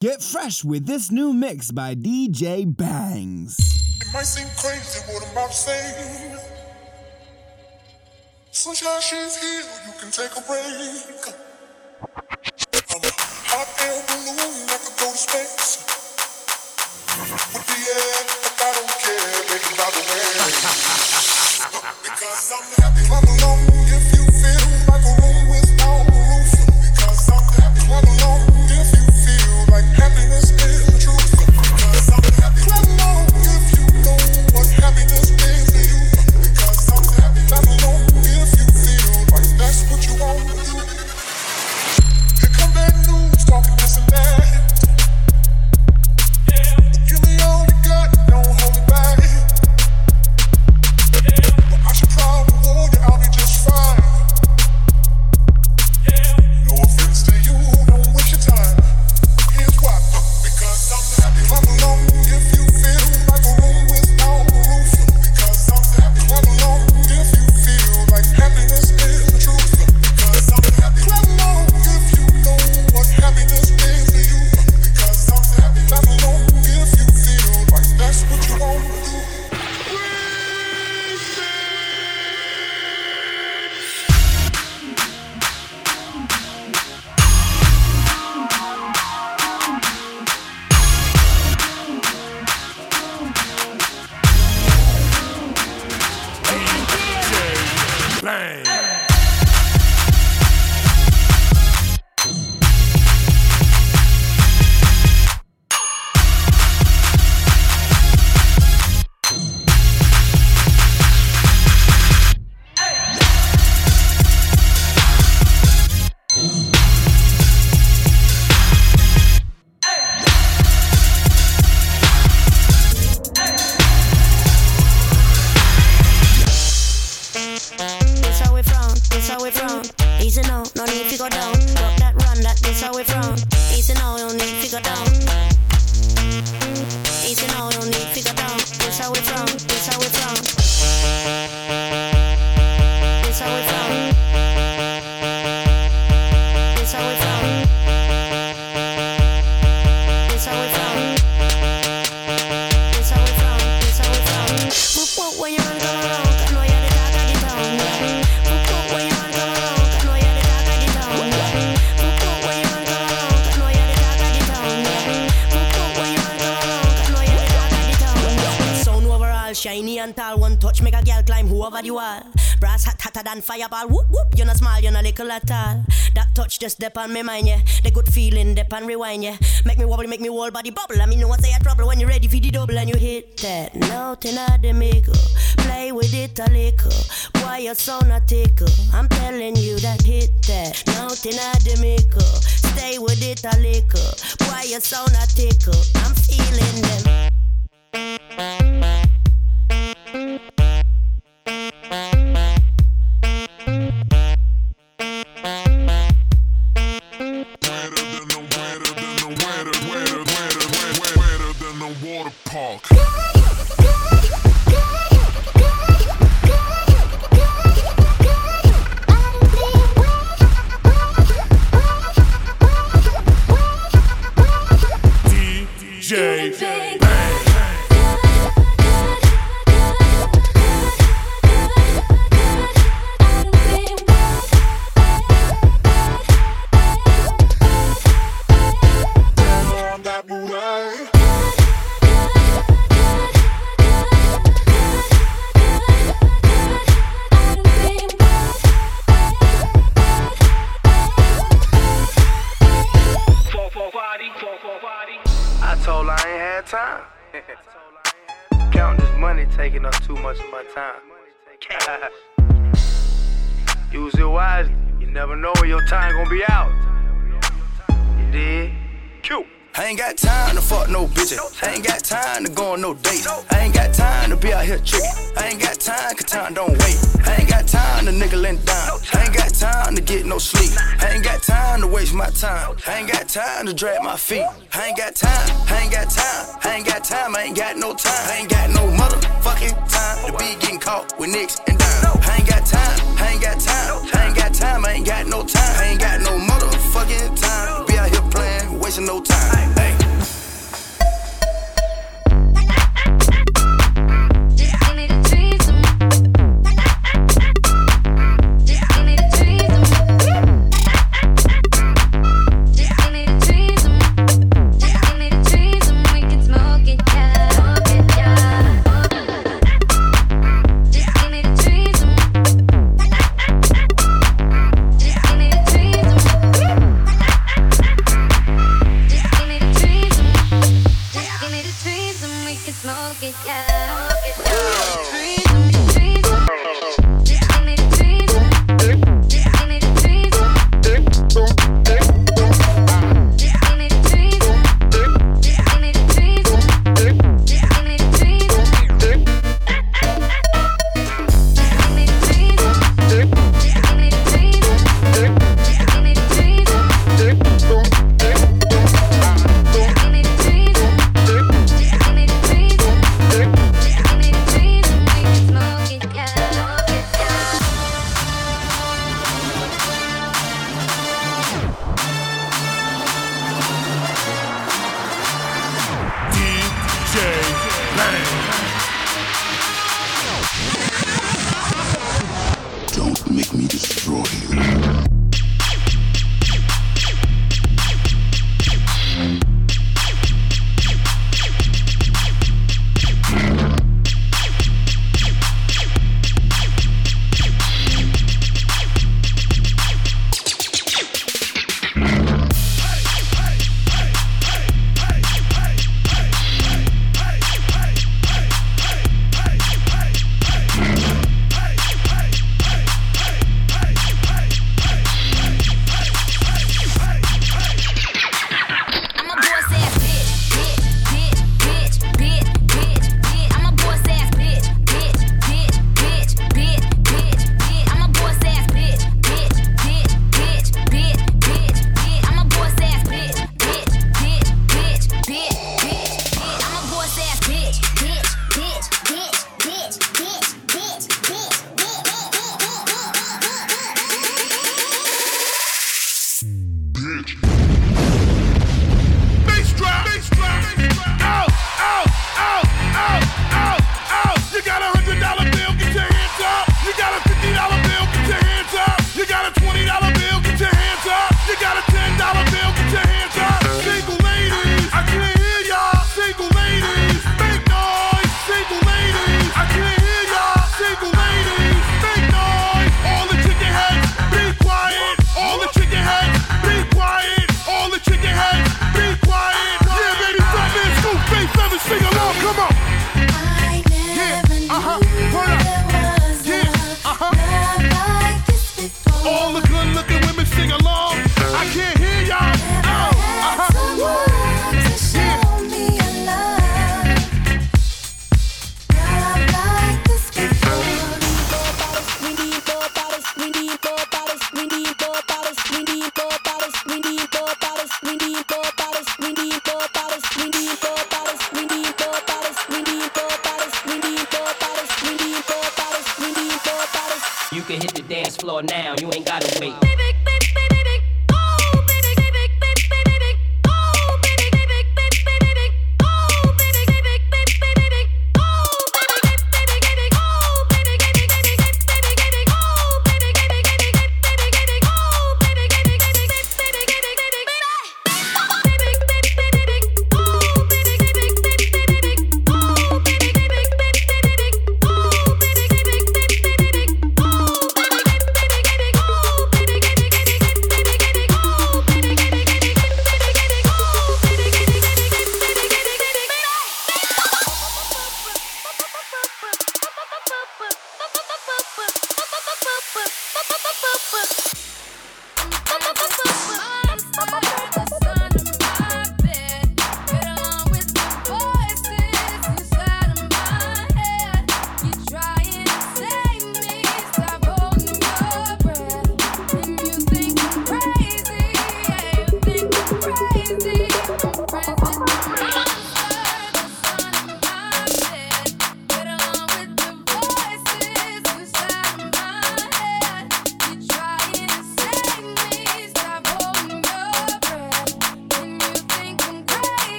Get fresh with this new mix by DJ BangZ. It might seem crazy what I'm about to say. Sunshine, she's here, you can take a break. I'm a hot air balloon, I could go to space. With the air, I don't care, by the way. because I'm happy. Clap along Easy now, no need to go down. Rock that run, that this how we from. Easy now, no need to go down. Easy now, no need to go down. This how we from, over the wall. Brass hot hotter than fireball. Whoop whoop. You're not small, you're not little at all. That touch just dip on me mind, yeah. The good feeling dip and rewind, yeah. Make me wobble, make me whole body bubble. I mean, no one say a trouble when you're ready for the double and you hit that note in the maker. Play with it a little. Why you're so not tickle? I'm telling you that hit that note in the maker. Stay with it a little. Why you're so not tickle? I'm feeling them. Too much of my time. Use it wisely. You never know when your time gonna be out. You did? Cute. I ain't got time to fuck no bitches. I ain't got time to go on no dates. I ain't got time to be out here tricking. I ain't got time cause time don't wait. I ain't got time to nickel and dime. I ain't got time to get no sleep. I ain't got time to waste my time. I ain't got time to drag my feet. I ain't got time. I ain't got time. I ain't got time. I ain't got no time. I ain't got no motherfucking time to be getting caught with nicks and dimes. I ain't got time. I ain't got time. I ain't got time. I ain't got no time. I ain't got no motherfucking time out here playing, wasting no time.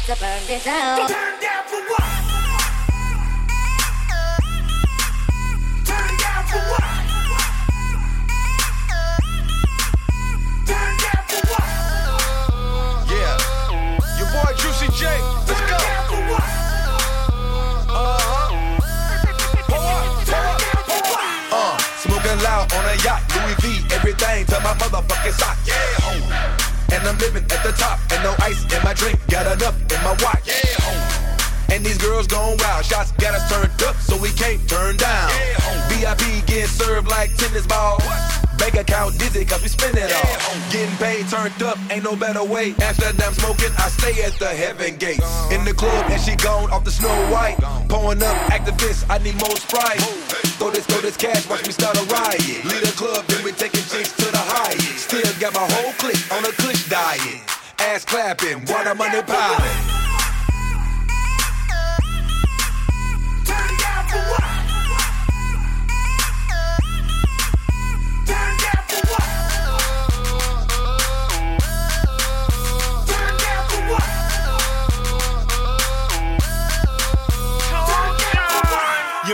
To burn it down. Turn down for what? Turn down for what? Turn down for what? Yeah. Your boy Juicy J. Let's go. down for what? Uh-huh. Uh, smoking loud on a yacht, Louis V, everything to my motherfucking sock. Yeah. And I'm living at the top, and no ice in my drink, got enough in my watch. Yeah. And these girls going wild, shots got us turned up, so we can't turn down. Yeah. VIP getting served like tennis balls. Bank account dizzy, cause we spend it all. Getting paid, turned up, ain't no better way. Amsterdam smoking, I stay at the heaven gate. In the club, and she gone off the Snow White. Pulling up, Actavis, I need more Sprite. Throw this, throw this cash, watch me start a riot. Lead a club, then we taking chicks to the highest. Still got my whole clique on a kush diet. Ass clapping, water money piling.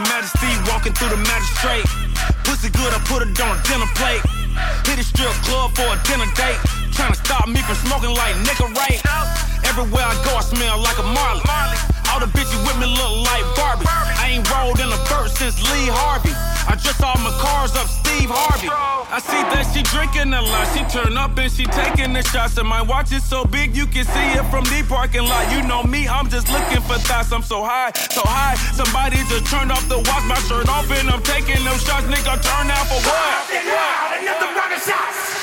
Your Majesty walking through the magistrate. Pussy good, I put it on a dinner plate. Hit a strip club for a dinner date. Trying to stop me from smoking like nigga right. Everywhere I go, I smell like a Marley. All the bitches with me look like Barbie. I ain't rolled in a bird since Lee Harvey. I just saw my cars up Steve Harvey. I see that she drinking a lot. She turn up and she taking the shots. And my watch is so big you can see it from the parking lot. You know me, I'm just looking for thoughts. I'm so high, so high. Somebody just turned off the watch, my shirt off, and I'm taking them shots. Nigga, turn out for what? Loud, another round of shots.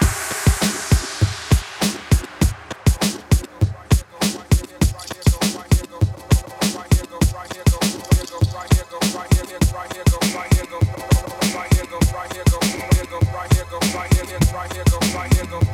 Yeah,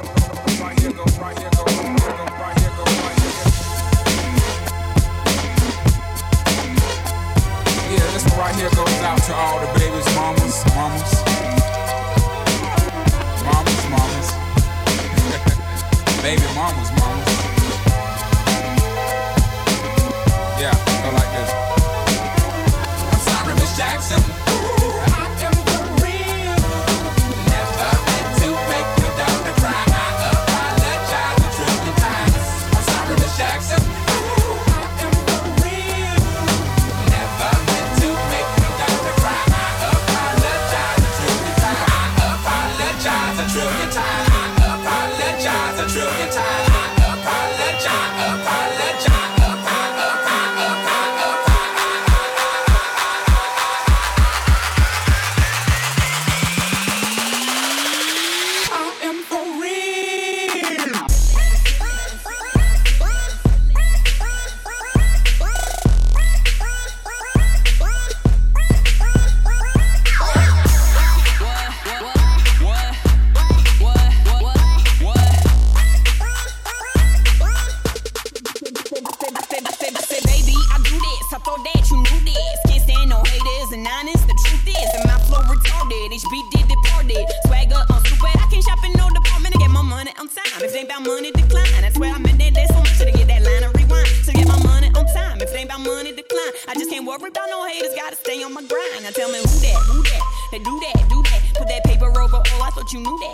Is, and my flow retarded. HB did deported. Swagger on stupid. I can't shop in no department to get my money on time. If it ain't about money, decline. That's where I meant that. That's so much to get that line and rewind. So get my money on time. If it ain't about money, decline. I just can't worry about no haters. Gotta stay on my grind. Now tell me who that, who that. They do that, do that. Put that paper over. Oh, I thought you knew that.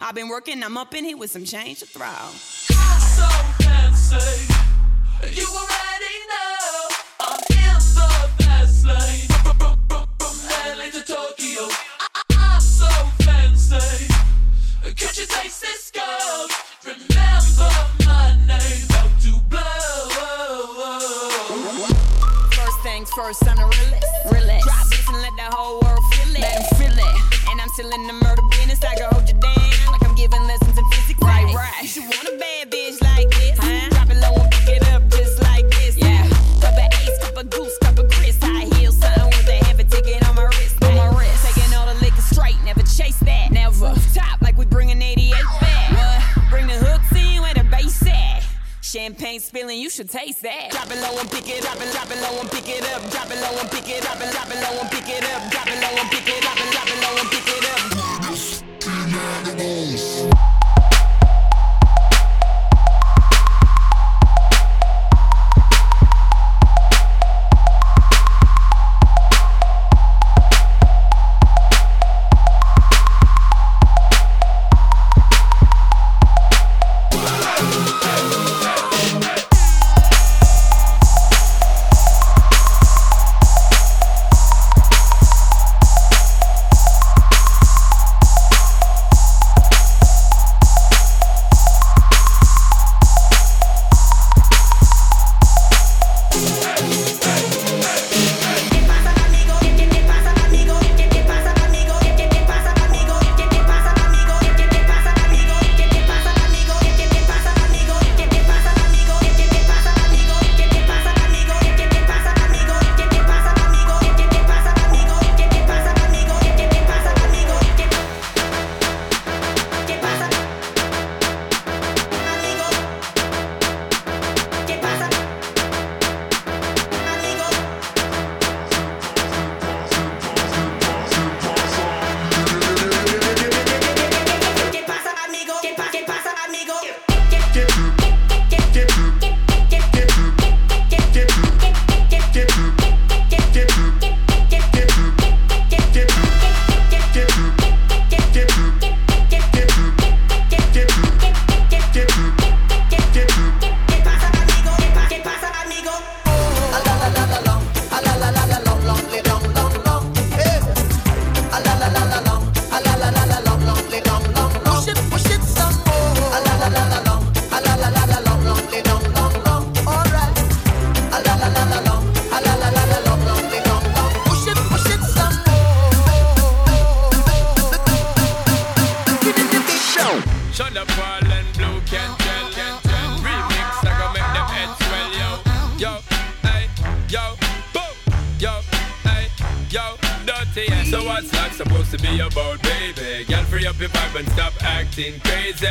I've been working. I'm up in here with some change to throw. so fancy. You already know I'm in the fast lane. From LA to Tokyo, I'm so fancy. Can't you taste this gold? Remember my name, about to blow. First things first, I'm the realest. realest. Drop this and let the whole world feel it. I'm still in the murder business. I can hold you down like I'm giving lessons in physics. Right, right. You should want a bad bitch like this. Huh? Drop it low and pick it up just like this. Yeah. Cup of ace, cup of goose, cup of Chris. High heels, something with a heavy ticket on my wrist. On my wrist. Taking all the liquor straight, never chase that. Never. Top like we bringing 88 back. What? Bring the hooks in where the bass at. Champagne spilling, you should should taste that. Drop it low and pick it up and drop it low and pick it up. Drop it low and pick it up and drop it low and pick it up. So what's that supposed to be about, baby? Girl, free up your vibe and stop acting crazy.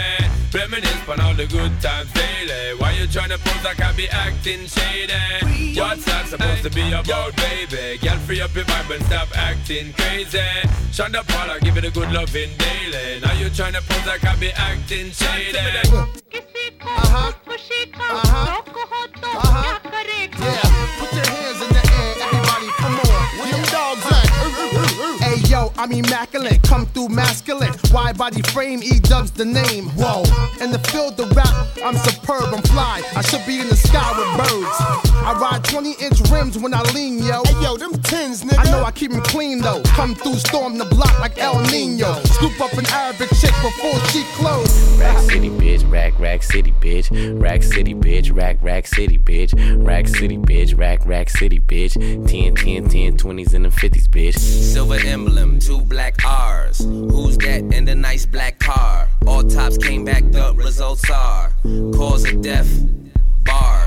Reminisce on all the good times daily. Why you tryna pose like I be acting shady? What's that supposed to be about, baby? Girl, free up your vibe and stop acting crazy. Shonda Paula, give it a good loving daily. Now you tryna pose like I be acting shady. Uh-huh. Uh-huh. Uh-huh. Yeah. I'm immaculate. Come through masculine. Wide body frame, E dubs the name. Whoa. In the field of rap, I'm superb, I'm fly. I should be in the sky with birds. I ride 20 inch rims when I lean, yo. Hey yo, them tins, nigga. I know I keep them clean though. Come through, storm the block like El Nino. Scoop up an Arabic chick before she close. Rack City, bitch, rack, rack city, bitch. Rack City, bitch, rack, rack city, bitch. Rack City, bitch, rack, rack city, bitch. 10, 10, 10, 20s and the 50s, bitch. Silver emblem, two black R's. Who's that in the nice black car? All tops came back, the results are cause of death, bar.